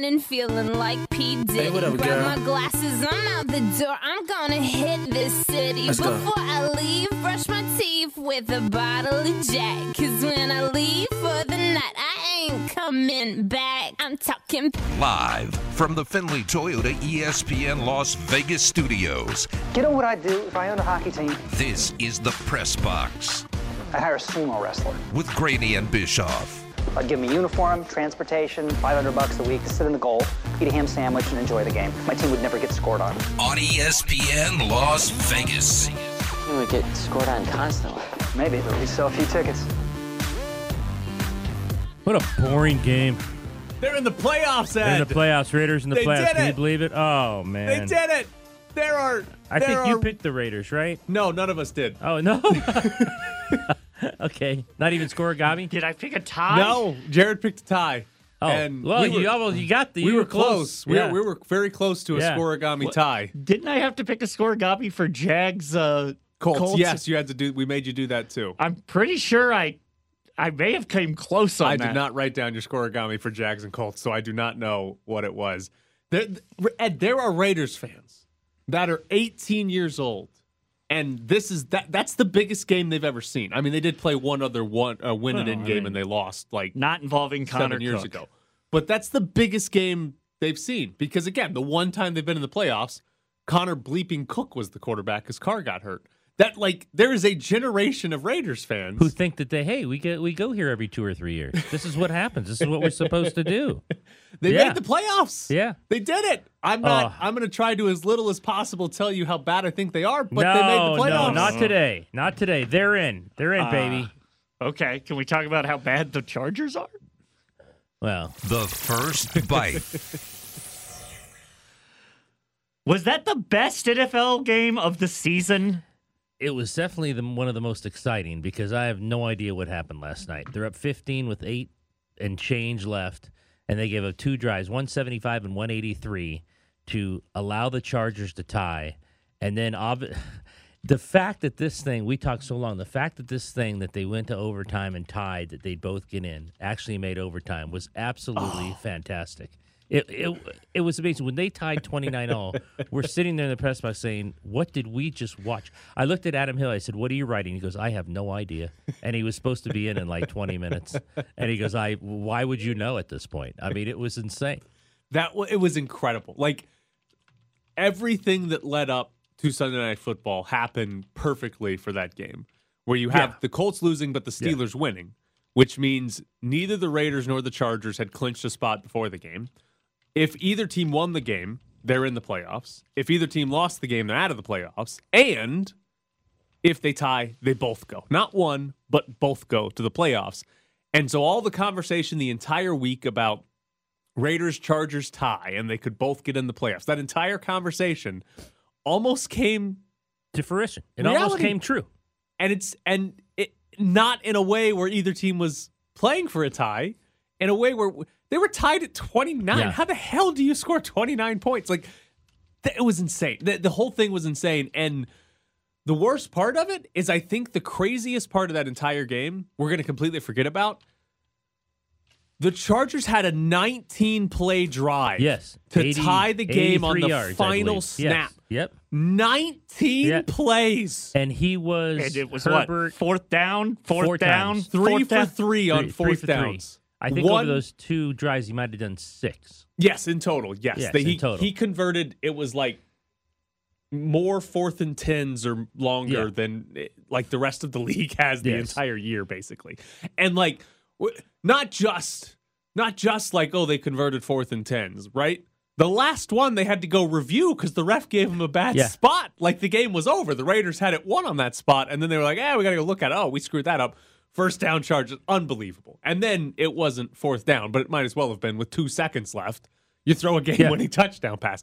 morning feeling like P. Diddy. Hey, what up, Grab girl? my glasses, I'm out the door. I'm gonna hit this city. Let's go. Before I leave, brush my teeth with a bottle of Jack. Cause when I leave for the night, I ain't coming back. I'm talking Live from the Findlay Toyota ESPN Las Vegas studios, You know what I'd do if I owned a hockey team? this is the Press Box I'd hire a sumo wrestler. with Graney and Bischoff. I'd give him a uniform, transportation, 500 bucks a week to sit in the goal, eat a ham sandwich, and enjoy the game. My team would never get scored on. On ESPN Las Vegas. You would get scored on constantly. Maybe, but we sell a few tickets. What a boring game. They're in the playoffs, They're in the playoffs. Raiders in the They playoffs. did Can you believe it? Oh man. They did it. There are. I there think you picked the Raiders, right? No, none of us did. Oh no. okay. Not even scorigami. Did I pick a tie? No, Jared picked a tie. Oh, and well, we were, you almost you got the. we were close. We, Yeah. were, we were very close to a Yeah. scorigami tie. Didn't I have to pick a scorigami for Jags? Uh, Colts. Colts? Yes, you had to do. We made you do that too. I'm pretty sure I, I may have came close on that. I that. did not write down your scorigami for Jags and Colts, so I do not know what it was. There, Ed, there are Raiders fans that are 18 years old, and this is that. That's the biggest game they've ever seen. I mean, they did play one other one uh, win and Well, in I game, mean, and they lost like Not involving Connor seven years Cook. ago. But that's the biggest game they've seen because again, the one time they've been in the playoffs, Connor bleeping Cook was the quarterback. His car got hurt. That like there is a generation of Raiders fans Who think that they hey we get we go here every two or three years. This is what happens. This is what we're supposed to do. They Yeah. made the playoffs. Yeah. They did it. I'm not Oh. I'm gonna try to as little as possible tell you how bad I think they are, but no, they made the playoffs. no, not today. Not today. They're in. They're in, uh, baby. Okay, can we talk about how bad the Chargers are? Well, The first bite. Was that the best NFL game of the season? It was definitely the, one of the most exciting because I have no idea what happened last night. They're up 15 with eight and change left, and they gave up two drives, 175 and 183, to allow the Chargers to tie. And then ob- the fact that this thing, we talked so long, the fact that this thing that they went to overtime and tied, that they'd both get in, actually made overtime was absolutely oh. fantastic. It, it it was amazing when they tied 29 all. We're sitting there in the press box saying, "What did we just watch?" I looked at Adam Hill. I said, "What are you writing?" He goes, "I have no idea." And he was supposed to be in in like 20 minutes. And he goes, "I why would you know at this point?" I mean, it was insane. That it was incredible. Like everything that led up to Sunday Night Football happened perfectly for that game, where you have Yeah. the Colts losing but the Yeah. Steelers winning, which means neither the Raiders nor the Chargers had clinched a spot before the game. If either team won the game, they're in the playoffs. If either team lost the game, they're out of the playoffs. And if they tie, they both go. Not one, but both go to the playoffs. And so all the conversation the entire week about Raiders Chargers tie and they could both get in the playoffs. That entire conversation almost came To fruition, it almost came true. and it's and it not in a way where either team was playing for a tie, in a way where they were tied at 29. Yeah. How the hell do you score 29 points? Like th- it was insane. The, the whole thing was insane and the worst part of it is I think the craziest part of that entire game we're going to completely forget about the Chargers had a 19 play drive Yes, to 80 tie the game on the yards, final believe. Yes. snap. Yep. 19 Yeah. plays. And he was And it was Herbert, what? Fourth down, fourth Four down, times. Three fourth for down? three on three- fourth three for three. I think One, over those two drives, he might have done six. Yes, in total. Yes. Yes, in he, total. he converted, it was like more fourth and tens or longer Yeah. than like the rest of the league has the Yes. entire year, basically. And like, not just, not just like, oh, they converted fourth and tens, right? The last one they had to go review because the ref gave them a bad Yeah. spot. Like the game was over. The Raiders had it won on that spot, and then they were like, "Yeah, we got to go look at it. Oh, we screwed that up." First down charge, is unbelievable. And then it wasn't fourth down, but it might as well have been with two seconds left. You throw a game-winning touchdown pass,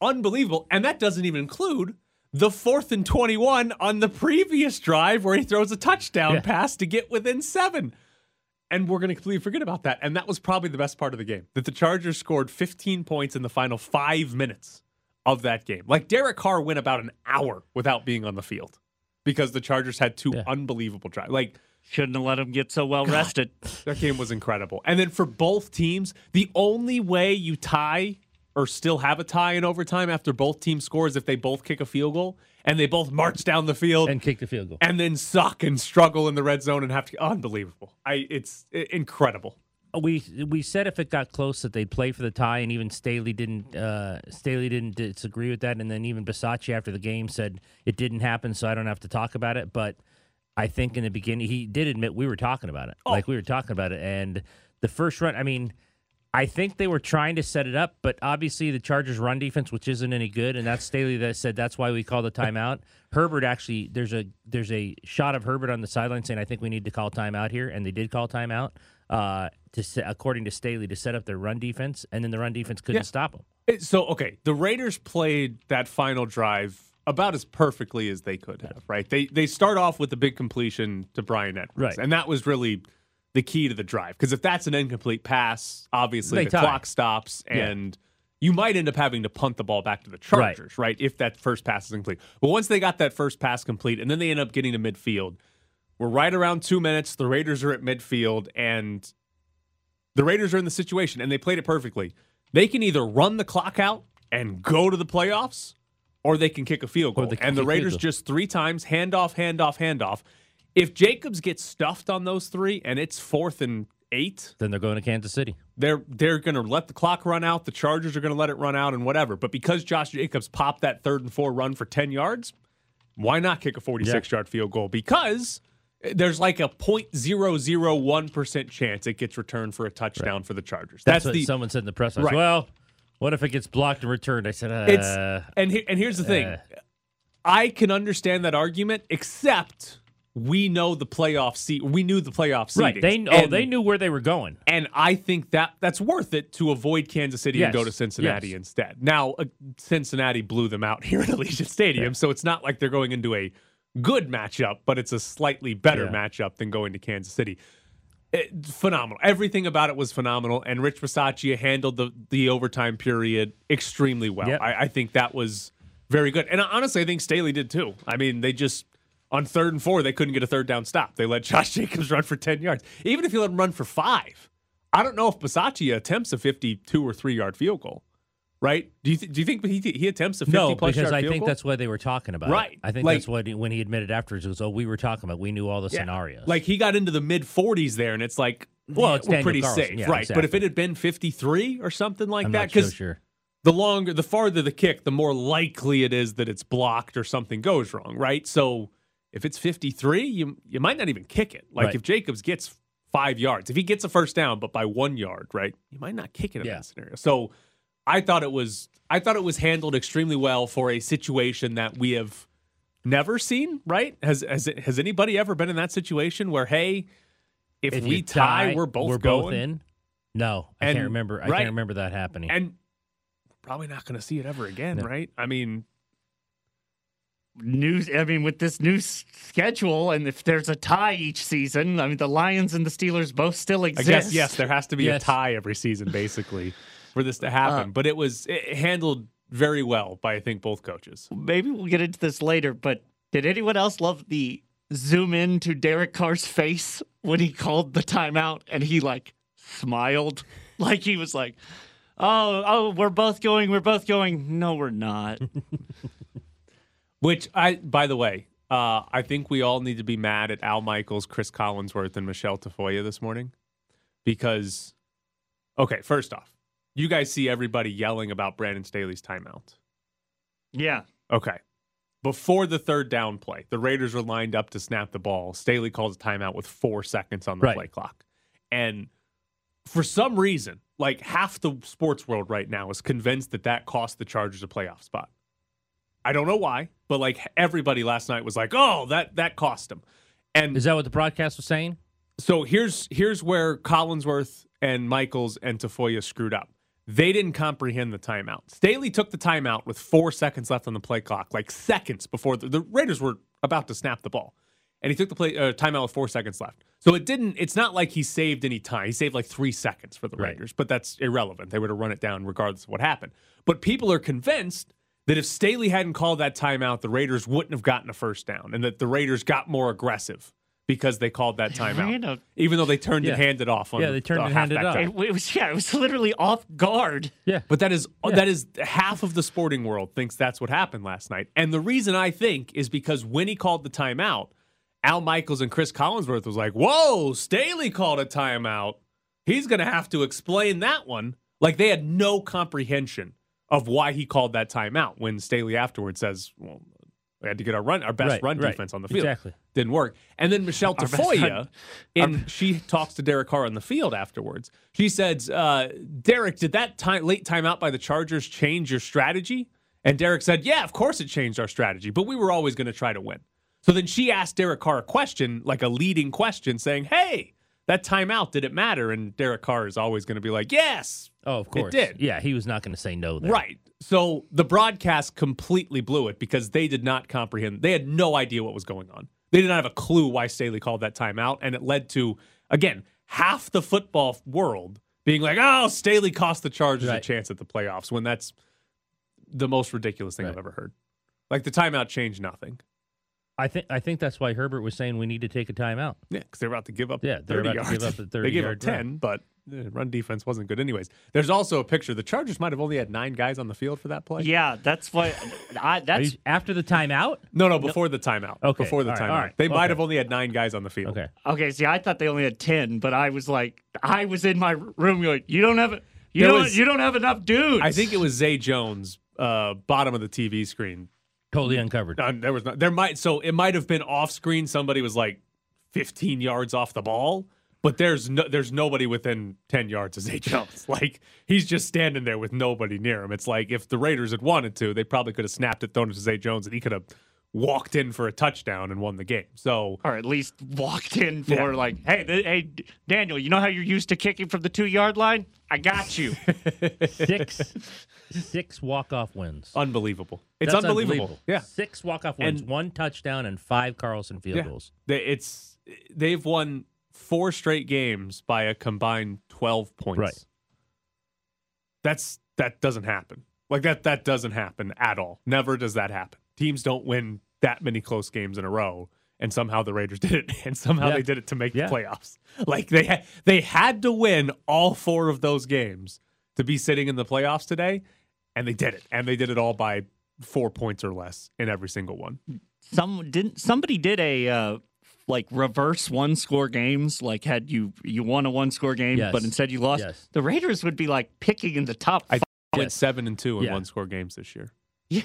unbelievable. And that doesn't even include the fourth and twenty-one on the previous drive where he throws a touchdown Yeah. pass to get within seven. And we're going to completely forget about that. And that was probably the best part of the game that the Chargers scored 15 points in the final five minutes of that game. Like Derek Carr went about an hour without being on the field because the Chargers had two Yeah. unbelievable drives. Like Shouldn't have let him get so well rested. That game was incredible. And then for both teams, the only way you tie or still have a tie in overtime after both teams score is if they both kick a field goal and they both march down the field and kick the field goal. and then suck and struggle in the red zone and have to unbelievable. I it's i- incredible. we we said if it got close that they'd play for the tie, and even Staley didn't uh, Staley didn't disagree with that, and then even Bisaccia after the game said it didn't happen, so I don't have to talk about it. But I think in the beginning he did admit we were talking about it, like we were talking about it, and the first run. I mean, I think they were trying to set it up, but obviously the Chargers' run defense, which isn't any good, and that's Staley that said that's why we call the timeout. Herbert actually, there's a there's a shot of Herbert on the sideline saying, "I think we need to call timeout here," and they did call timeout uh, to according to Staley to set up their run defense, and then the run defense couldn't Yeah. stop them. So okay, the Raiders played that final drive about as perfectly as they could have, right? They they start off with the big completion to Bryan Edwards, Right. and that was really the key to the drive because if that's an incomplete pass, obviously They the tie. clock stops Yeah. and. You might end up having to punt the ball back to the Chargers, right? If that first pass is incomplete. But once they got that first pass complete and then they end up getting to midfield, we're right around two minutes. The Raiders are at midfield, and the Raiders are in the situation, and they played it perfectly. They can either run the clock out and go to the playoffs, or they can kick a field goal. And the Raiders just three times handoff, handoff, handoff. If Jacobs gets stuffed on those three, and it's fourth and eight, Then they're going to Kansas City. they're they're going to let the clock run out. The Chargers are going to let it run out and whatever. But because Josh Jacobs popped that third and four run for ten yards, why not kick a forty-six yard field goal? Because eh, there's like a 0.001 percent chance it gets returned for a touchdown for the Chargers. That's, That's, what the someone said in the press. Right. Well, what if it gets blocked and returned? I said, uh, it's and here, and here's the thing. uh. I can understand that argument, except we know the playoff seat. We knew the playoff seat. right. They oh And- they knew where they were going. And I think that that's worth it to avoid Kansas City and go to Cincinnati Yes. instead. Now, uh, Cincinnati blew them out here at Allegiant Stadium, so it's not like they're going into a good matchup, but it's a slightly better Yeah. matchup than going to Kansas City. It- phenomenal. Everything about it was phenomenal, and Rich Bisaccia handled the the overtime period extremely well. Yep. I, I think that was very good, and honestly, I think Staley did too. I mean, they just on third and four they couldn't get a third down stop. They let Josh Jacobs run for ten yards, even if you let him run for five. I don't know if Bisaccia attempts a fifty-two or three yard field goal. Right? Do you th- do you think he, he attempts a fifty No, plus because I think goal? that's what they were talking about. Right. I think Like- that's what he, when he admitted afterwards. It was, oh, we were talking about. We knew all the Yeah. scenarios. Like he got into the mid 40s there, and it's like, Well, yeah, it's we're pretty Carlson. safe, Yeah, right? But if it had been 53 or something like I'm that, not so because sure. the longer, the farther the kick, the more likely it is that it's blocked or something goes wrong, right? So if it's 53, you you might not even kick it. Like Right. if Jacobs gets five yards, if he gets a first down, but by one yard, right? You might not kick it in that scenario. So I thought it was, I thought it was handled extremely well for a situation that we have never seen. Right? Has has has anybody ever been in that situation where hey, if, If we you tie, we're both we're going, both in. No, I And- can't remember. I right. can't remember that happening. and probably not going to see it ever again, No. right? I mean, news. I mean, with this new schedule, and if there's a tie each season, I mean, the Lions and the Steelers both still exist. I exist. guess yes, there has to be Yes. a tie every season basically for this to happen. Uh, but it was it handled very well by I think both coaches. Maybe we'll get into this later, but did anyone else love the zoom in to Derek Carr's face when he called the timeout and he like smiled? Like he was like, oh, oh, we're both going, we're both going. No, we're not. Which I, by the way, uh, I think we all need to be mad at Al Michaels, Chris Collinsworth, and Michelle Tafoya this morning because, okay, first off, you guys see everybody yelling about Brandon Staley's timeout. yeah. Okay. Before the third down play, the Raiders were lined up to snap the ball. Staley calls a timeout with four seconds on the Right. play clock. And for some reason, like half the sports world right now is convinced that that cost the Chargers a playoff spot. I don't know why, but like everybody last night was like, "Oh, that that cost them." And Is that what the broadcast was saying? so here's here's where Collinsworth and Michaels and Tafoya screwed up. They didn't comprehend the timeout. Staley took the timeout with four seconds left on the play clock, like seconds before the, the Raiders were about to snap the ball, and he took the play uh, timeout with four seconds left. So it didn't. It's not like he saved any time. He saved like three seconds for the Right. Raiders, but that's irrelevant. They would have run it down regardless of what happened. But people are convinced that if Staley hadn't called that timeout, the Raiders wouldn't have gotten a first down, and that the Raiders got more aggressive because they called that ran timeout, a- even though they turned Yeah. and handed off. On Yeah, they turned the and handed off. It, it was yeah, it was literally off guard. Yeah. But that is Yeah. that is half of the sporting world thinks that's what happened last night. And the reason I think is because when he called the timeout, Al Michaels and Chris Collinsworth was like, "Whoa, Staley called a timeout. He's going to have to explain that one." Like they had no comprehension of why he called that timeout when Staley afterwards says, "Well, we had to get our run our best Right, run right. defense on the field." Exactly. Didn't work. And then Michelle Tafoya, and she talks to Derek Carr on the field afterwards. She says, uh, Derek, did that time, late timeout by the Chargers change your strategy? And Derek said, Yeah, of course it changed our strategy, but we were always going to try to win. So then she asked Derek Carr a question, like a leading question, saying, Hey, that timeout, did it matter? And Derek Carr is always going to be like, Yes. Oh, of course. It did. Yeah, he was not going to say no there. Right. So the broadcast completely blew it because they did not comprehend. They had no idea what was going on. They did not have a clue why Staley called that timeout. And it led to, again, half the football world being like, oh, Staley cost the Chargers a chance at the playoffs when that's the most ridiculous thing I've ever heard. Like the timeout changed nothing. I think I think that's why Herbert was saying we need to take a timeout. Yeah, because they're about to give up. Yeah, they're 30 about to give yards. up a they gave up 30-yard ten, run. but the run defense wasn't good anyways. There's also a picture. The Chargers might have only had nine guys on the field for that play. Yeah, that's why. I, that's you- after the timeout? No, no, before the timeout. Okay, Before the all right, timeout. all right, They might have only had nine guys on the field. Okay. okay. See, I thought they only had ten, but I was like, I was in my room going, you don't have, you There don't, was- you don't have enough dudes. I think it was Zay Jones, uh, bottom of the TV screen. Totally uncovered. Uh, there was not, there might so it might have been off screen. Somebody was like 15 yards off the ball, but there's no there's nobody within 10 yards of Zay Jones. like he's just standing there with nobody near him. It's like if the Raiders had wanted to, they probably could have snapped it, thrown it to Zay Jones, and he could have walked in for a touchdown and won the game. So or at least walked in for Yeah. like, hey, th- hey, Daniel, you know how you're used to kicking from the two yard line? I got you. Six six walk off wins. unbelievable. It's That's unbelievable. Yeah. Six walk off wins, And- one touchdown, and five Carlson field Yeah. goals. They, it's they've won four straight games by a combined twelve points. Right. That's that doesn't happen. Like that that doesn't happen at all. Never does that happen. Teams don't win that many close games in a row, and somehow the Raiders did it, and somehow Yeah. they did it to make Yeah. the playoffs. Like they ha- they had to win all four of those games to be sitting in the playoffs today, and they did it, and they did it all by four points or less in every single one. Some didn't. Somebody did a uh, like reverse one score games. Like had you you won a one score game, Yes. but instead you lost. Yes. The Raiders would be like picking in the top. I five. went seven and two in Yeah. one score games this year.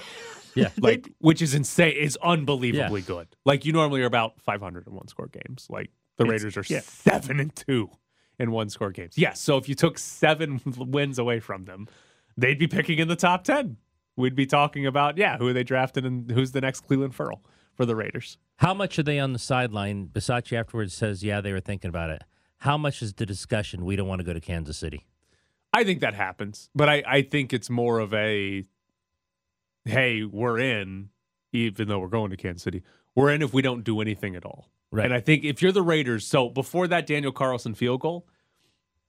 Yeah. like which is insane is unbelievably good. Like you normally are about 500 in one score games. Like the It's- Raiders are yeah. 7 and 2 in one score games. Yes, so if you took 7 wins away from them, they'd be picking in the top 10. We'd be talking about yeah, who are they drafted and who's the next Cleveland Furl for the Raiders. How much are they on the sideline? Bisaccia afterwards says, yeah, they were thinking about it. How much is the discussion? We don't want to go to Kansas City. I think that happens, but I, I think it's more of a hey, we're in, even though we're going to Kansas City. We're in if we don't do anything at all. Right. And I think if you're the Raiders, so before that Daniel Carlson field goal,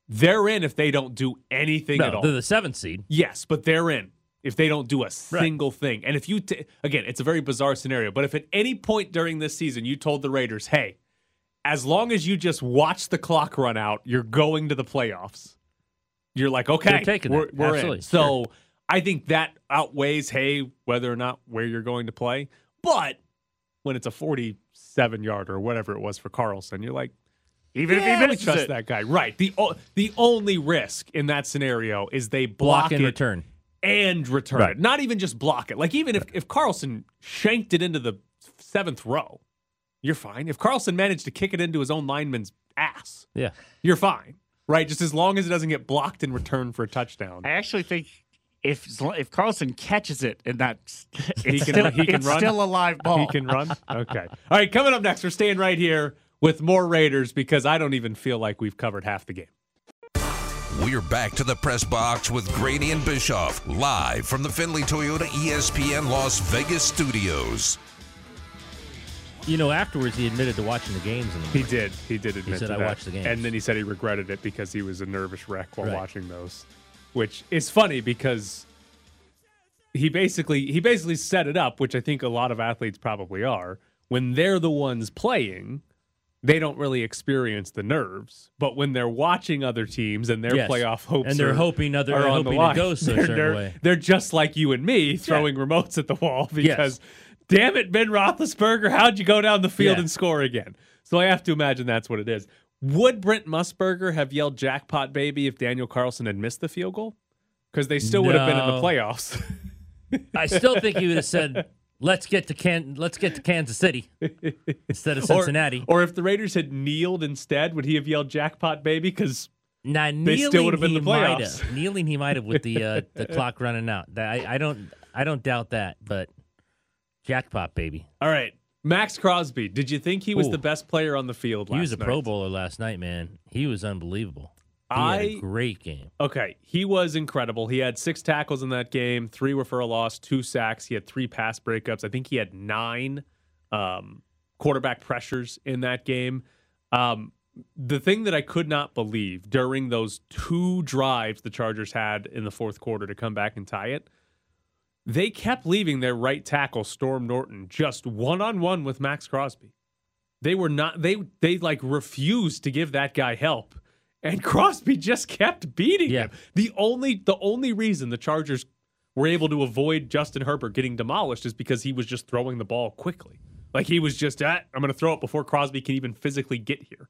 they're in if they don't do anything No, at all. they're the seventh seed. yes, but they're in if they don't do a single thing. And if you, t- again, it's a very bizarre scenario, but if at any point during this season you told the Raiders, hey, as long as you just watch the clock run out, you're going to the playoffs. You're like, okay, They're taking we're, it. we're in. So Sure. I think that outweighs, hey, whether or not where you're going to play. But when it's a 47 yard or whatever it was for Carlson, you're like, Even yeah, if he misses trust it. that guy. Right. The o- the only risk in that scenario is they block, Block and it return. And return Right. it. Not even just block it. Like even if, if Carlson shanked it into the seventh row, you're fine. If Carlson managed to kick it into his own lineman's ass, Yeah. you're fine. Right? Just as long as it doesn't get blocked in return for a touchdown. I actually think if if Carlson catches it and that it's He can- still, he can it's run? still a live ball. He can run. Okay. All right, coming up next, we're staying right here with more Raiders because I don't even feel like we've covered half the game. We're back to the press box with Graney and Bischoff, live from the Findlay Toyota ESPN Las Vegas studios. You know, afterwards he admitted to watching the games. In the He did. He did admit said, to "I that. watched the games." and then he said he regretted it because he was a nervous wreck while Right. watching those, which is funny because he basically he basically set it up, which I think a lot of athletes probably are when they're the ones playing. They don't really experience the nerves. But when they're watching other teams and their Yes. playoff hopes And they're are, hoping other- are the hoping it line, goes a they're, they're, way. they're just like you and me throwing remotes at the wall because, damn it, Ben Roethlisberger, how'd you go down the field Yeah. and score again? So I have to imagine that's what it is. Would Brent Musburger have yelled jackpot baby if Daniel Carlson had missed the field goal? Because they still would have been in the playoffs. I still think he would have said, "Let's get to Can, let's get to Kansas City instead of Cincinnati." Or, or if the Raiders had kneeled instead, would he have yelled jackpot baby? Because Now They kneeling, still would have been he the might playoffs. have. Kneeling, he might have with the uh, the clock running out. I, I don't, I don't doubt that. But jackpot, baby. all right, Maxx Crosby. Did you think he was Ooh. the best player on the field? Last He was a night? Pro Bowler last night, man. He was unbelievable. He had I a great game. Okay, he was incredible. He had six tackles in that game. Three were for a loss, two sacks. He had three pass breakups. I think he had nine um, quarterback pressures in that game. Um, the thing that I could not believe during those two drives the Chargers had in the fourth quarter to come back and tie it, they kept leaving their right tackle Storm Norton just one on one with Maxx Crosby. They were not they they like refused to give that guy help. And Crosby just kept beating Yeah. him. The only the only reason the Chargers were able to avoid Justin Herbert getting demolished is because he was just throwing the ball quickly. Like he was just at I'm going to throw it before Crosby can even physically get here.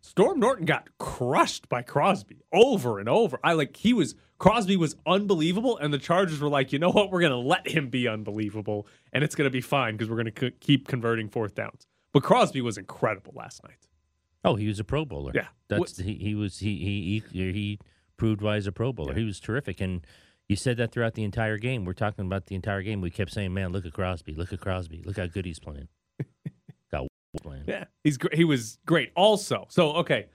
Storm Norton got crushed by Crosby over and over. I like he was Crosby was unbelievable, and the Chargers were like, you know what, we're gonna let him be unbelievable, and it's gonna be fine because we're gonna c- keep converting fourth downs. But Crosby was incredible last night. Oh, he was a Pro Bowler. Yeah. that's he, he was he he he, he proved why he's a Pro Bowler. He was terrific, and you said that throughout the entire game. We're talking about the entire game. We kept saying, "Man, look at Crosby. Look at Crosby. Look how good he's playing." Got playing. Yeah, he's gr- he was great. Also, so okay,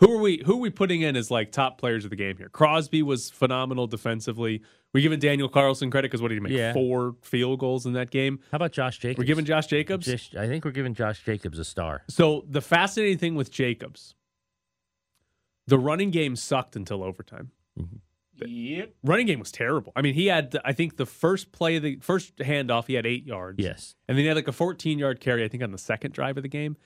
who are we who are we putting in as like top players of the game here? Crosby was phenomenal defensively. We're giving Daniel Carlson credit because what did he make? Yeah. Four field goals in that game. How about Josh Jacobs? We're giving Josh Jacobs. Just, I think we're giving Josh Jacobs a star. So the fascinating thing with Jacobs, the running game sucked until overtime. Mm-hmm. Yep. Running game was terrible. I mean, he had I think the first play, the first handoff, he had eight yards. Yes. and then he had like a 14 yard carry. I think on the second drive of the game.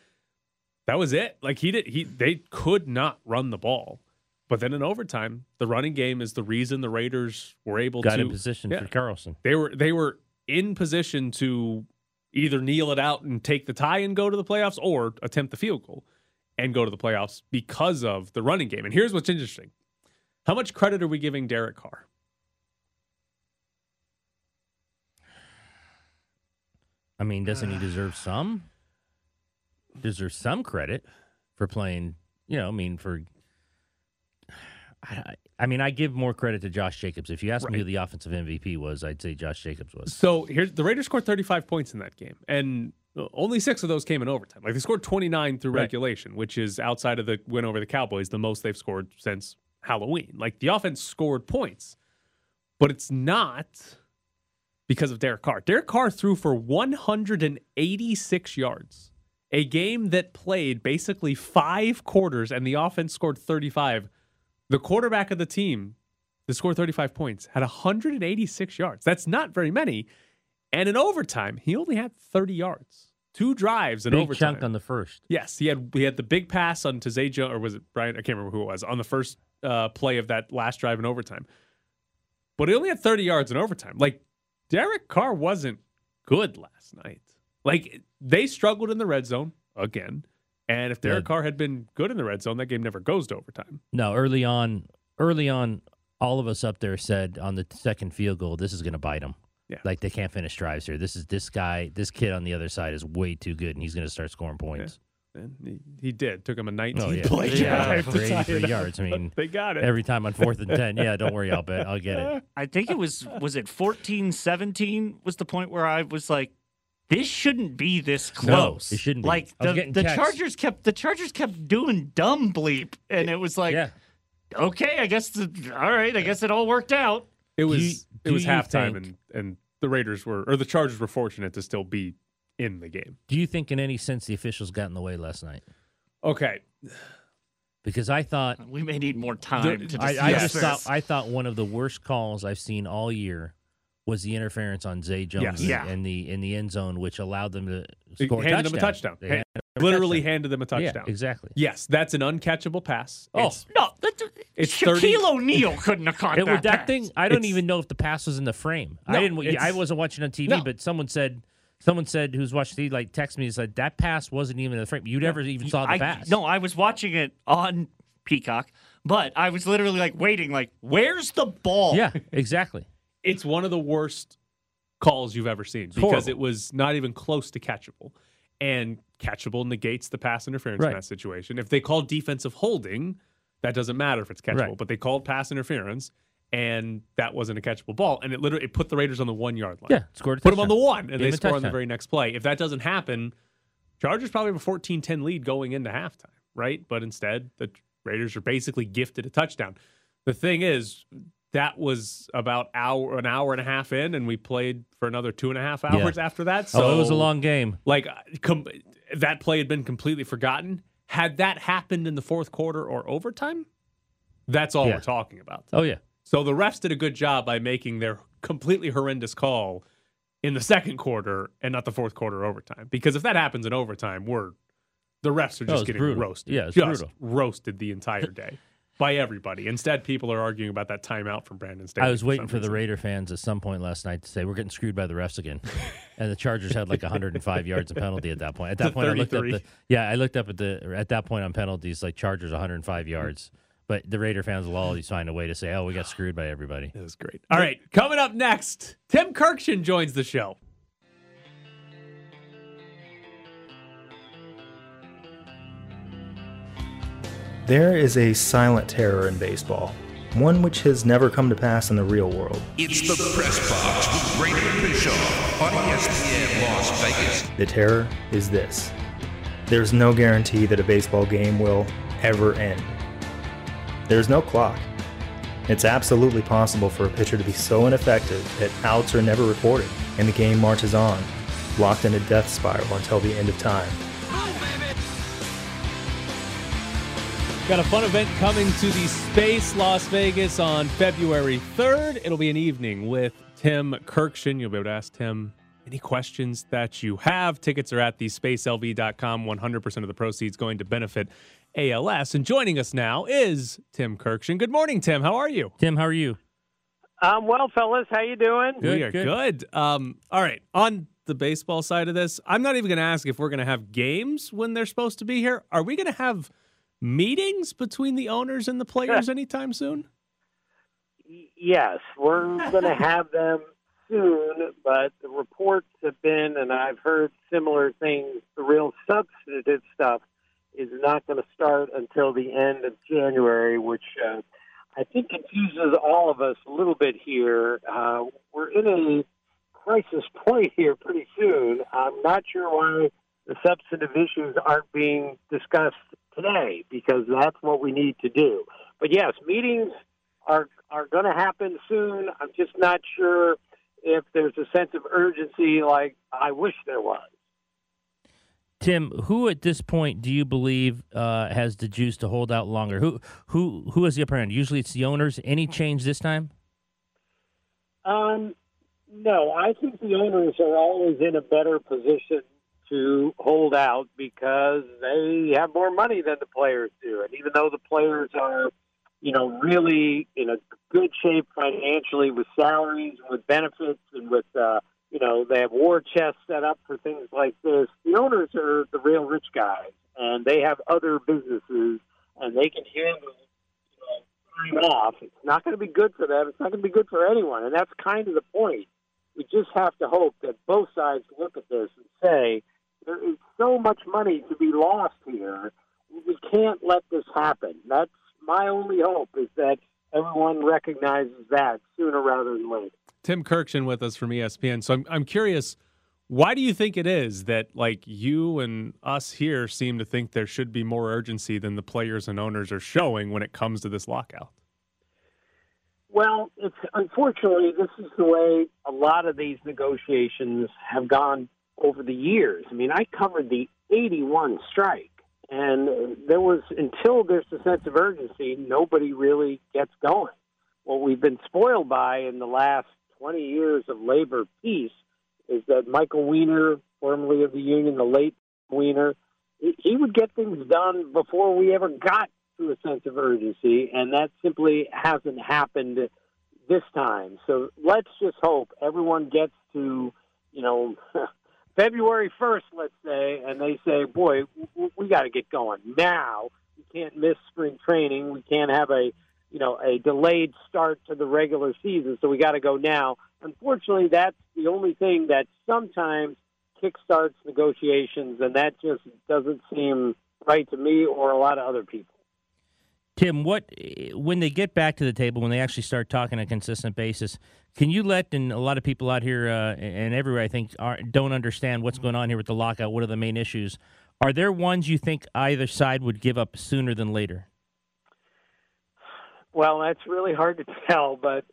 That was it. Like he did. He they could not run the ball. But then in overtime, the running game is the reason the Raiders were able Got to in position Yeah. for Carlson. they were they were in position to either kneel it out and take the tie and go to the playoffs or attempt the field goal and go to the playoffs because of the running game. And here's what's interesting. How much credit are we giving Derek Carr? I mean, doesn't he deserve some? Deserves some credit for playing. You know, I mean, for. I, I mean, I give more credit to Josh Jacobs. If you ask me who the offensive MVP was, I'd say Josh Jacobs was. So here's the Raiders scored 35 points in that game, and only six of those came in overtime. Like they scored 29 through Right. regulation, which is outside of the win over the Cowboys, the most they've scored since Halloween. Like the offense scored points, but it's not because of Derek Carr. Derek Carr threw for 186 yards, a game that played basically five quarters, and the offense scored 35. The quarterback of the team that scored 35 points had 186 yards. That's not very many. And in overtime, he only had 30 yards. Two drives in Big overtime. chunk on the first. Yes, he had he had the big pass on to Zay or was it Bryan? I can't remember who it was on the first uh, play of that last drive in overtime. But he only had 30 yards in overtime. Like Derek Carr wasn't good last night. Like they struggled in the red zone again. And if Derek Yeah. Carr had been good in the red zone, that game never goes to overtime. No, early on, early on, all of us up there said on the second field goal, this is going to bite them. Yeah. Like they can't finish drives here. This is this guy, this kid on the other side is way too good, and he's going to start scoring points. And he, he did. Took him a 19 Oh, yeah. play Yeah, drive for to tie 83 yards. I mean, they got it. Every time on fourth and ten, yeah, don't worry, I'll bet, I'll get it. I think it was was it 14 17 was the point where I was like this shouldn't be this No, close. it shouldn't be. Like the, the texts. Chargers kept the Chargers kept doing dumb bleep and it was like yeah, okay, I guess the, all right, I guess it all worked out. It was you- it was you halftime, think- and and the Raiders were or the Chargers were fortunate to still be in the game. do you think in any sense the officials got in the way last night? Okay, Because I thought We may need more time to I, I just this. thought I thought one of the worst calls I've seen all year was the interference on Zay Jones Yes. Yeah. in the in the end zone, which allowed them to They score handed a him a touchdown. touchdown. They Hey, handed him Literally touchdown. handed them a Yeah, touchdown. exactly. Yes, that's an uncatchable pass. Oh, It's- No, that, It's Shaquille 30 O'Neal couldn't have caught It, that, that pass. thing, I don't It's- even know if the pass was in the frame. I didn't. I wasn't watching on TV, No. but someone said, someone said who's watching TV, like text me and said that pass wasn't even in the frame. You never even saw the I, pass. No, I was watching it on Peacock, but I was literally like waiting, like, where's the ball? Yeah, exactly. It's one of the worst calls you've ever seen because horrible. it was not even close to catchable. And catchable negates the pass interference Right. in that situation. If they call defensive holding, that doesn't matter if it's catchable. Right. But they called pass interference, and that wasn't a catchable ball. And it literally it put the Raiders on the one yard line. Yeah, scored a Put them on the one, and Gave they score on the very next play. If that doesn't happen, Chargers probably have a 14-10 lead going into halftime, right? But instead, the Raiders are basically gifted a touchdown. The thing is, that was about hour an hour and a half in, and we played for another two and a half hours after that. So oh, it was a long game. like com- that play had been completely forgotten. Had that happened in the fourth quarter or overtime, that's all Yeah. we're talking about. Oh yeah, So the refs did a good job by making their completely horrendous call in the second quarter and not the fourth quarter overtime. Because if that happens in overtime, we're the refs are Oh, just it's getting brutal. roasted. Yeah, it's just brutal. roasted the entire day by everybody. Instead, people are arguing about that timeout from Brandon Staley. I was waiting some for the. Raider fans at some point last night to say we're getting screwed by the refs again, and the Chargers had like 105 yards of penalty at that point. At that To point, I looked up the yeah, I looked up at the at that point on penalties like Chargers 105 yards, but the Raider fans will always find a way to say, oh, we got screwed by everybody. It was great. All right, coming up next, Tim Kurkjian joins the show. There is a silent terror in baseball, one which has never come to pass in the real world. It's the Press Box with Graney and Bischoff on ESPN Las Vegas. The terror is this there's no guarantee that a baseball game will ever end. There's no clock. It's absolutely possible for a pitcher to be so ineffective that outs are never recorded and the game marches on, locked in a death spiral until the end of time. Got a fun event coming to the Space Las Vegas on February 3rd. It'll be an evening with Tim Kurkjian. You'll be able to ask Tim any questions that you have. Tickets are at thespacelv.com. 100% of the proceeds going to benefit ALS. And joining us now is Tim Kurkjian. Good morning, Tim. How are you? Tim, how are you? Um, well, fellas, how you doing? Good, we are good. good. Um, all right. On the baseball side of this, I'm not even going to ask if we're going to have games when they're supposed to be here. Are we going to have meetings between the owners and the players anytime soon? Yes, we're going to have them soon, but the reports have been, and I've heard similar things, the real substantive stuff is not going to start until the end of January, which uh, I think confuses all of us a little bit here. Uh, we're in a crisis point here pretty soon. I'm not sure why the substantive issues aren't being discussed today because that's what we need to do. But yes, meetings are are going to happen soon. I'm just not sure if there's a sense of urgency like I wish there was. Tim, who at this point do you believe uh, has the juice to hold out longer? Who who who has the upper hand? Usually it's the owners. Any change this time? Um, no, I think the owners are always in a better position to hold out because they have more money than the players do. And even though the players are, you know, really in a good shape financially with salaries, and with benefits, and with, uh, you know, they have war chests set up for things like this, the owners are the real rich guys. And they have other businesses and they can handle off. It's not going to be good for them. It's not going to be good for anyone. And that's kind of the point. We just have to hope that both sides look at this and say, there is so much money to be lost here. We can't let this happen. That's my only hope is that everyone recognizes that sooner rather than later. Tim Kurkjian with us from ESPN. So I'm I'm curious, why do you think it is that like you and us here seem to think there should be more urgency than the players and owners are showing when it comes to this lockout? Well, it's unfortunately this is the way a lot of these negotiations have gone over the years. I mean, I covered the 81 strike and there was until there's a sense of urgency, nobody really gets going. What we've been spoiled by in the last 20 years of labor peace is that Michael Weiner, formerly of the union, the late Weiner, he- would get things done before we ever got to a sense of urgency, and that simply hasn't happened this time. So let's just hope everyone gets to, you know, February 1st, let's say, and they say, boy, we got to get going now. We can't miss spring training. We can't have a, you know, a delayed start to the regular season, so we got to go now. Unfortunately, that's the only thing that sometimes kickstarts negotiations, and that just doesn't seem right to me or a lot of other people. Tim, what when they get back to the table, when they actually start talking on a consistent basis, can you let and a lot of people out here uh, and everywhere I think are, don't understand what's going on here with the lockout. What are the main issues? Are there ones you think either side would give up sooner than later? Well, that's really hard to tell, but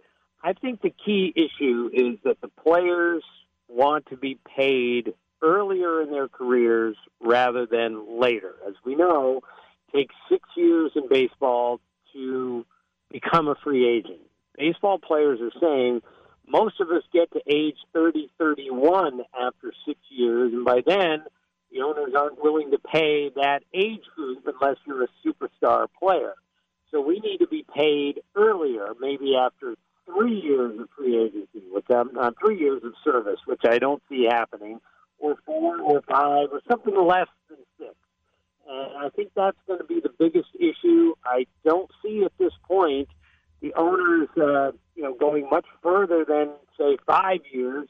I think the key issue is that the players want to be paid earlier in their careers rather than later. As we know, takes six years in baseball to become a free agent. Baseball players are saying most of us get to age 30, 31 after six years, and by then, the owners aren't willing to pay that age group unless you're a superstar player. So we need to be paid earlier, maybe after three years of free agency, which I'm uh, three years of service, which I don't see happening, or four or five or something less. And I think that's going to be the biggest issue. I don't see at this point the owners, uh, you know, going much further than say five years,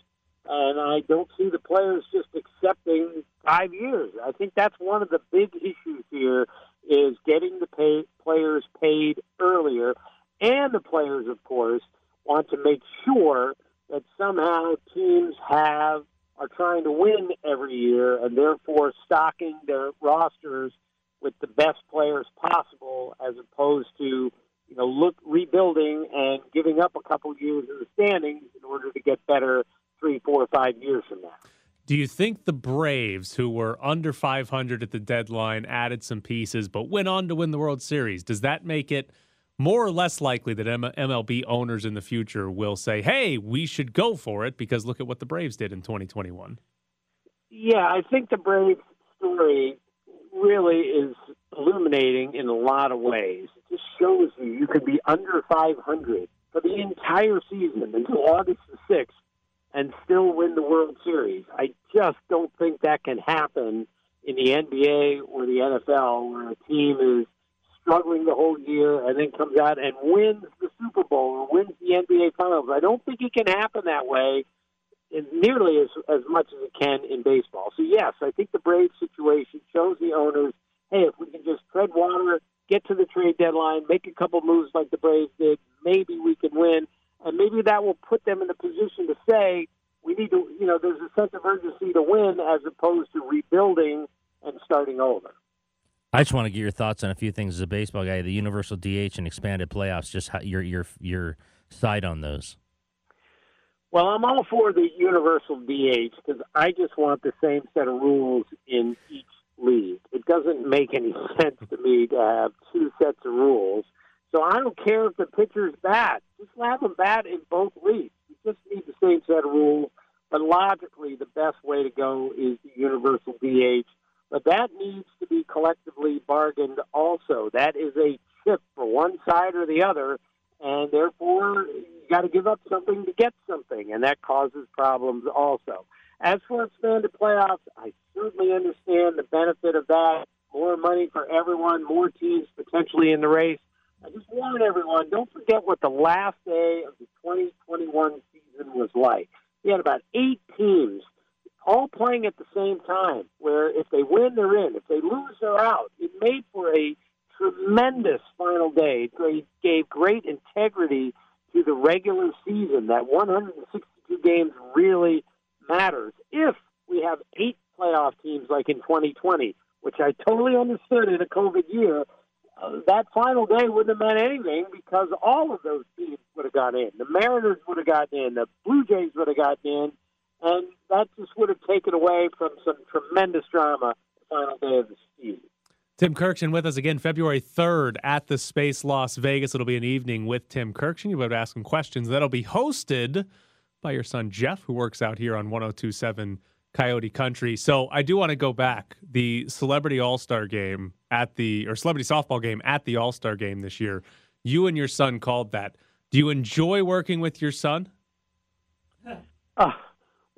and I don't see the players just accepting five years. I think that's one of the big issues here is getting the pay, players paid earlier, and the players, of course, want to make sure that somehow teams have are trying to win every year, and therefore stocking their rosters with the best players possible, as opposed to you know look rebuilding and giving up a couple years in the standings in order to get better three, four, or five years from now. Do you think the Braves, who were under 500 at the deadline, added some pieces but went on to win the World Series? Does that make it more or less likely that MLB owners in the future will say, hey, we should go for it because look at what the Braves did in 2021? Yeah, I think the Braves story really is illuminating in a lot of ways. It just shows you you could be under 500 for the entire season until August the 6th and still win the World Series. I just don't think that can happen in the NBA or the NFL where a team is struggling the whole year and then comes out and wins the Super Bowl or wins the NBA Finals. I don't think it can happen that way nearly as as much as it can in baseball. So yes, I think the Braves situation shows the owners, hey, if we can just tread water, get to the trade deadline, make a couple moves like the Braves did, maybe we can win, and maybe that will put them in a position to say we need to, you know, there's a sense of urgency to win as opposed to rebuilding and starting over. I just want to get your thoughts on a few things as a baseball guy. The universal DH and expanded playoffs. Just how, your your your side on those. Well, I'm all for the universal DH because I just want the same set of rules in each league. It doesn't make any sense to me to have two sets of rules. So I don't care if the pitcher's bad. Just have them bat in both leagues. You just need the same set of rules. But logically, the best way to go is the universal DH. But that needs to be collectively bargained also. That is a chip for one side or the other, and therefore you got to give up something to get something, and that causes problems also. As for expanded playoffs, I certainly understand the benefit of that. More money for everyone, more teams potentially in the race. I just warn everyone, don't forget what the last day of the 2021 season was like. We had about eight teams all playing at the same time, where if they win, they're in. If they lose, they're out. It made for a tremendous final day. It gave great integrity to the regular season. That 162 games really matters. If we have eight playoff teams like in 2020, which I totally understood in a COVID year, uh, that final day wouldn't have meant anything because all of those teams would have got in. The Mariners would have gotten in. The Blue Jays would have gotten in. And that just would have taken away from some tremendous drama the final day of the season. Tim Kurkjian with us again, February 3rd at the Space Las Vegas. It'll be an evening with Tim Kurkjian. You'll be able to ask him questions. That'll be hosted by your son, Jeff, who works out here on 1027 Coyote Country. So I do want to go back. The Celebrity All Star game at the, or Celebrity Softball game at the All Star game this year, you and your son called that. Do you enjoy working with your son? Oh,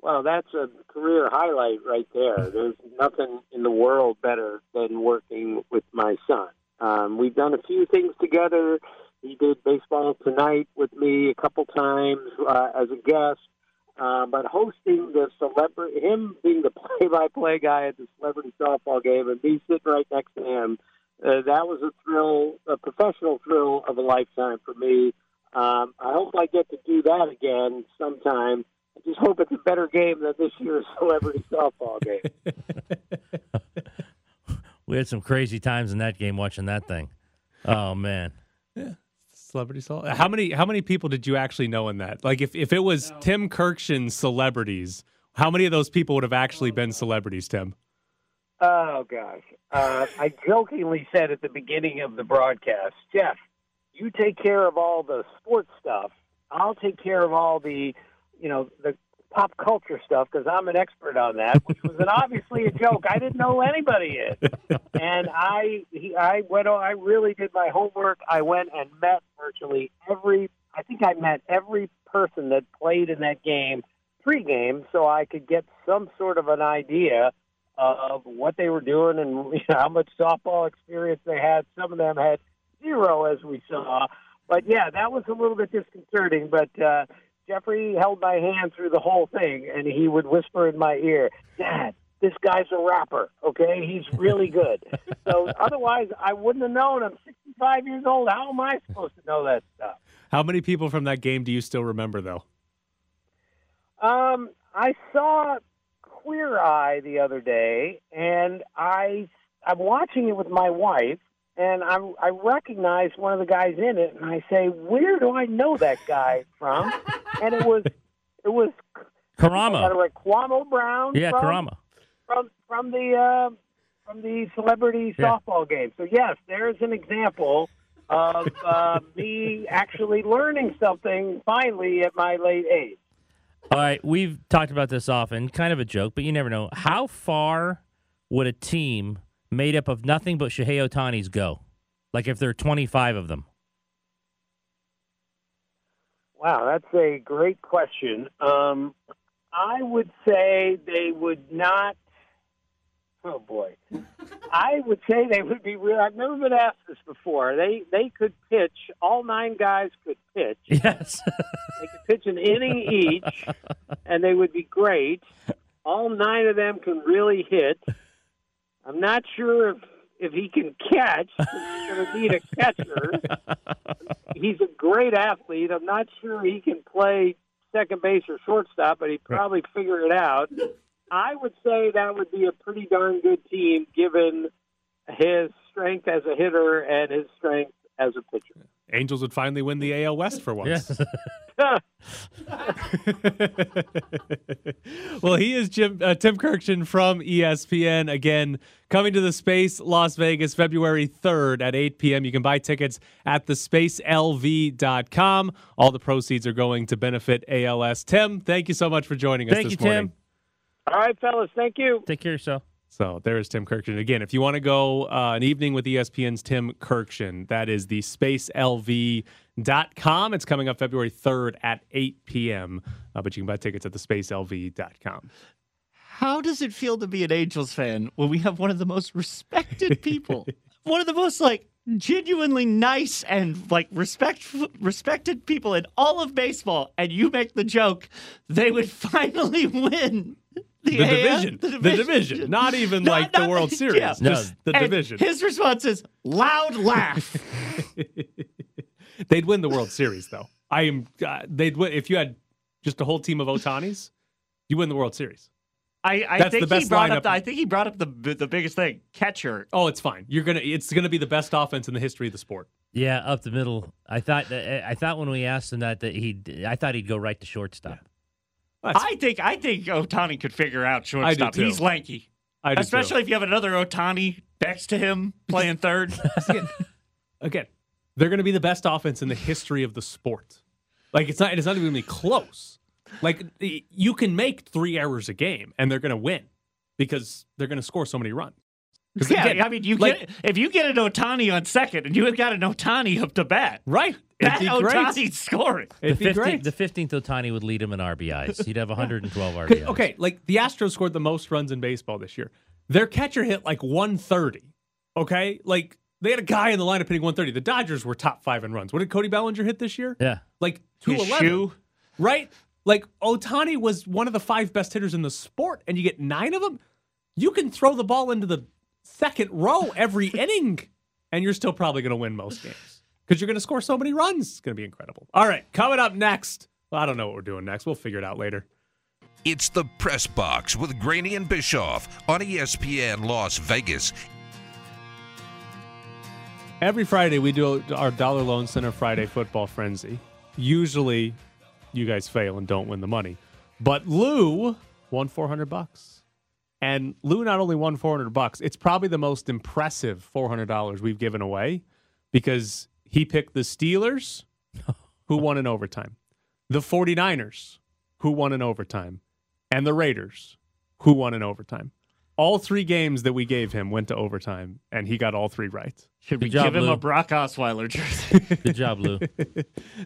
well, that's a career highlight right there. There's nothing in the world better than working with my son. Um, we've done a few things together. He did baseball tonight with me a couple times uh, as a guest. Uh, but hosting the celebrity, him being the play-by-play guy at the celebrity softball game, and me sitting right next to him, uh, that was a thrill, a professional thrill of a lifetime for me. Um, I hope I get to do that again sometime. I just hope it's a better game than this year's celebrity softball game. We had some crazy times in that game watching that thing. Oh man. Yeah. Celebrity Soul. How many how many people did you actually know in that? Like if, if it was Tim Kurkjian's celebrities, how many of those people would have actually been celebrities, Tim? Oh gosh, uh, I jokingly said at the beginning of the broadcast, Jeff, you take care of all the sports stuff. I'll take care of all the, you know, the pop culture stuff because I'm an expert on that, which was an obviously a joke. I didn't know anybody in, and I he, I went. on- I really did my homework. I went and met virtually every. I think I met every person that played in that game pregame, so I could get some sort of an idea of what they were doing and you know, how much softball experience they had. Some of them had zero, as we saw. But yeah, that was a little bit disconcerting. But uh, Jeffrey held my hand through the whole thing, and he would whisper in my ear, "Dad, this guy's a rapper. Okay, he's really good." so otherwise, I wouldn't have known. I'm 65 years old. How am I supposed to know that stuff? How many people from that game do you still remember though? Um, I saw Queer Eye the other day, and I I'm watching it with my wife, and I I recognize one of the guys in it, and I say, "Where do I know that guy from?" and it was it was Karamo. like Kwame Brown. Yeah, from, Karamo. from from the uh, from the celebrity Yeah. softball game. So yes, there's an example of uh, me actually learning something finally at my late age. All right, we've talked about this often, kind of a joke, but you never know. How far would a team made up of nothing but Shohei Ohtanis go? Like if there are 25 of them. Wow, that's a great question. Um, I would say they would not. Oh boy, I would say they would be real. I've never been asked this before. They they could pitch. All nine guys could pitch. Yes. They could pitch an inning each, and they would be great. All nine of them can really hit. I'm not sure if if he can catch. He's going to need a catcher. He's a great athlete. I'm not sure he can play second base or shortstop, but he'd probably figure it out. I would say that would be a pretty darn good team given his strength as a hitter and his strength as a pitcher. Angels would finally win the AL West for once. well, he is Jim, uh, Tim Kurkjian from ESPN. Again, coming to the Space Las Vegas February 3rd at 8 p.m. You can buy tickets at thespacelv.com. All the proceeds are going to benefit ALS. Tim, thank you so much for joining us Thank this you, morning. Tim. All right, fellas. Thank you. Take care of yourself. So there is Tim Kurkjian. Again, if you want to go uh, an evening with ESPN's Tim Kurkjian, that is the spacelv.com. It's coming up February 3rd at 8 p.m. Uh, but you can buy tickets at thespacelv.com. How does it feel to be an Angels fan when we have one of the most respected people, one of the most like genuinely nice and like respect respected people in all of baseball, and you make the joke they would finally win the, The AL division. The division. Not even No, like the not- World Series. yeah. Just the And division. His response is loud laugh. They'd win the World Series, though. I am. Uh, they'd win if you had just a whole team of Ohtanis. You win the World Series. I, I think he brought lineup. up. The, I think he brought up the the biggest thing: catcher. Oh, it's fine. You're gonna. It's gonna be the best offense in the history of the sport. Yeah, up the middle. I thought that, I thought when we asked him that that he I thought he'd go right to shortstop. That's- I think I think Ohtani could figure out shortstop. too. He's lanky, do too. especially if you have another Ohtani next to him playing third. again, they're going to be the best offense in the history of the sport. Like it's not. It's not even be close. Like you can make three errors a game and they're going to win because they're going to score so many runs. Yeah, again, I mean, you like- get if you get an Ohtani on second and you have got an Ohtani up to bat, right? It'd that be great. Ohtani's scoring. It'd the be 15th, great. The 15th Ohtani would lead him in RBIs. He'd have 112 RBIs. Okay, like the Astros scored the most runs in baseball this year. Their catcher hit like 130. Okay, like they had a guy in the lineup hitting 130. The Dodgers were top five in runs. What did Cody Bellinger hit this year? Yeah. Like His 211. shoe. Right? Like Ohtani was one of the five best hitters in the sport, and you get nine of them. You can throw the ball into the second row every inning, and you're still probably going to win most games because you're going to score so many runs. It's going to be incredible. All right, coming up next. Well, I don't know what we're doing next. We'll figure it out later. It's the Press Box with Graney and Bischoff on ESPN Las Vegas. Every Friday we do our Dollar Loan Center Friday Football Frenzy. Usually, you guys fail and don't win the money, but Lou won 400 bucks, and Lou not only won 400 bucks, it's probably the most impressive 400 dollars we've given away because he picked the Steelers, who won in overtime, the 49ers, who won in overtime, and the Raiders, who won in overtime. All three games that we gave him went to overtime, and he got all three right. Should we Good job, give him Lou. a Brock Osweiler jersey? Good job, Lou.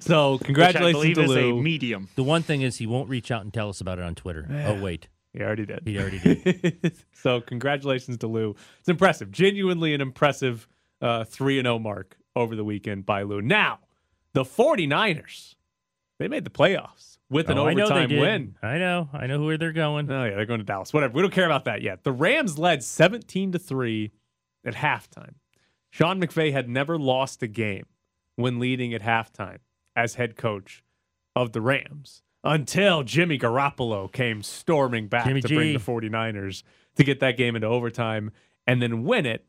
So congratulations which I congratulations believe to is a medium. The one thing is he won't reach out and tell us about it on Twitter. Oh wait, He already did. he already did. so congratulations to Lou. It's impressive, genuinely an impressive uh, three and zero mark over the weekend by Lou. Now, the 49ers, they made the playoffs with an Oh, I know they overtime did. win. I know. I know where they're going. Oh yeah, they're going to Dallas. Whatever. We don't care about that yet. The Rams led 17 to 3 at halftime. Sean McVay had never lost a game when leading at halftime as head coach of the Rams until Jimmy Garoppolo came storming back Jimmy to bring the 49ers to get that game into overtime and then win it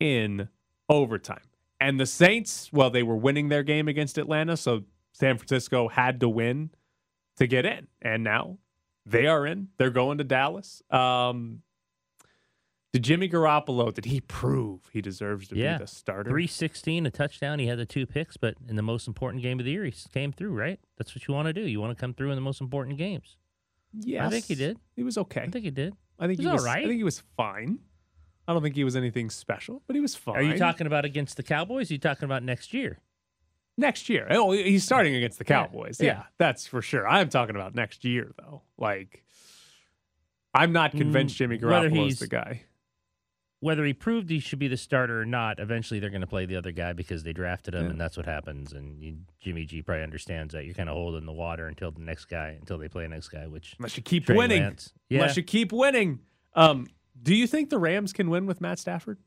in overtime. And the Saints, well, they were winning their game against Atlanta, so San Francisco had to win to get in. And now they are in. They're going to Dallas. Um, did Jimmy Garoppolo, did he prove he deserves to Yeah. be the starter? Three sixteen, a touchdown. He had the two picks, but in the most important game of the year, he came through. Right? That's what you want to do. You want to come through in the most important games. Yes. I think he did. He was okay. I think he did. I think He's he was right. I think he was fine. I don't think he was anything special, but he was fine. Are you talking about against the Cowboys? Are you talking about next year? next year? Oh, he's starting against the Cowboys. Yeah. Yeah, that's for sure. I'm talking about next year though. Like I'm not convinced Mm, Jimmy whether Garoppolo is the guy. Whether he proved he should be the starter or not, eventually they're going to play the other guy because they drafted him, Yeah. and that's what happens. And you, Jimmy G probably understands that you're kind of holding the water until the next guy, until they play the next guy. Which Unless you keep winning. Lance. Yeah, Unless you keep winning. Um, do you think the Rams can win with Matt Stafford?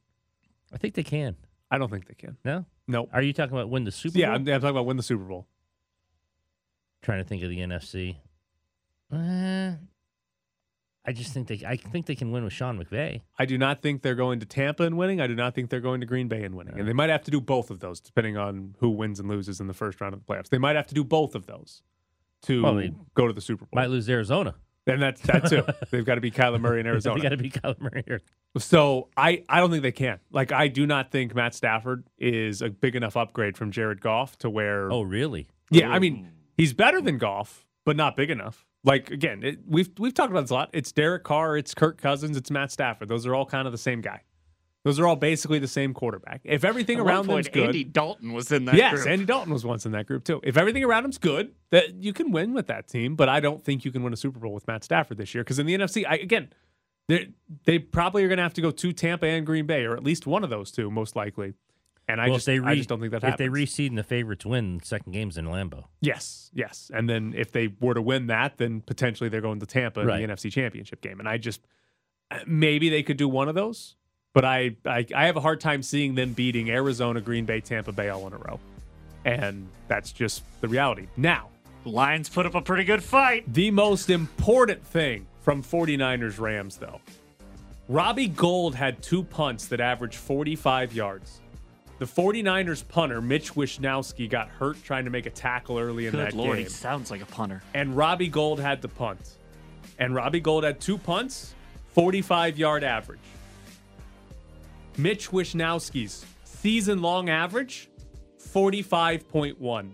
I think they can. I don't think they can. No, No. are you talking about win the Super Yeah, Bowl? I'm, I'm talking about win the Super Bowl. trying to think of the NFC. Uh, I just think they. I think they can win with Sean McVay. I do not think they're going to Tampa and winning. I do not think they're going to Green Bay and winning. And they might have to do both of those, depending on who wins and loses in the first round of the playoffs. They might have to do both of those to Well, go to the Super Bowl. Might lose Arizona. And that's that too. They've got to be Kyler Murray in Arizona. they Arizona. got to be Kyler Murray. here. So I, I don't think they can. Like I do not think Matt Stafford is a big enough upgrade from Jared Goff to where. Oh, really? yeah. I mean, he's better than Goff, but not big enough. Like again, it, we've we've talked about this a lot. It's Derek Carr, it's Kirk Cousins, it's Matt Stafford. Those are all kind of the same guy. Those are all basically the same quarterback. If everything At around point, them's good, Andy Dalton was in that yes, group. Andy Dalton was once in that group too. If everything around him's good, that you can win with that team. But I don't think you can win a Super Bowl with Matt Stafford this year because in the NFC, I, again, they they probably are going to have to go to Tampa and Green Bay, or at least one of those two, most likely. And I well, just they re- I just don't think that if happens. they reseed and the favorites win, second game's in Lambeau. yes, yes, and then if they were to win that, then potentially they're going to Tampa in Right. the NFC Championship game. And I just maybe they could do one of those, but I, I I have a hard time seeing them beating Arizona, Green Bay, Tampa Bay all in a row, and that's just the reality. Now. Lions put up a pretty good fight. The most important thing from 49ers Rams, though Robbie Gould had two punts that averaged 45 yards. The 49ers punter, Mitch Wishnowsky, got hurt trying to make a tackle early in Good that lord, game. he sounds like a punter. And Robbie Gould had the punt. And Robbie Gould had two punts, 45 yard average. Mitch Wishnowsky's season long average, 45.1.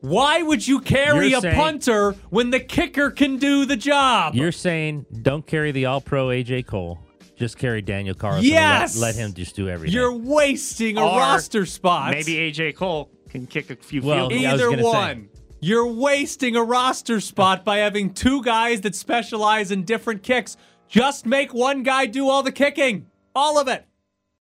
Why would you carry You're a saying- punter when the kicker can do the job? You're saying don't carry the All Pro AJ Cole. Just carry Daniel Carlson. and Yes! Let, let him just do everything. You're wasting a Or roster spot. Maybe AJ Cole can kick a few Well, field goals. yeah, I was Either gonna say. one. You're wasting a roster spot by having two guys that specialize in different kicks. Just make one guy do all the kicking. All of it.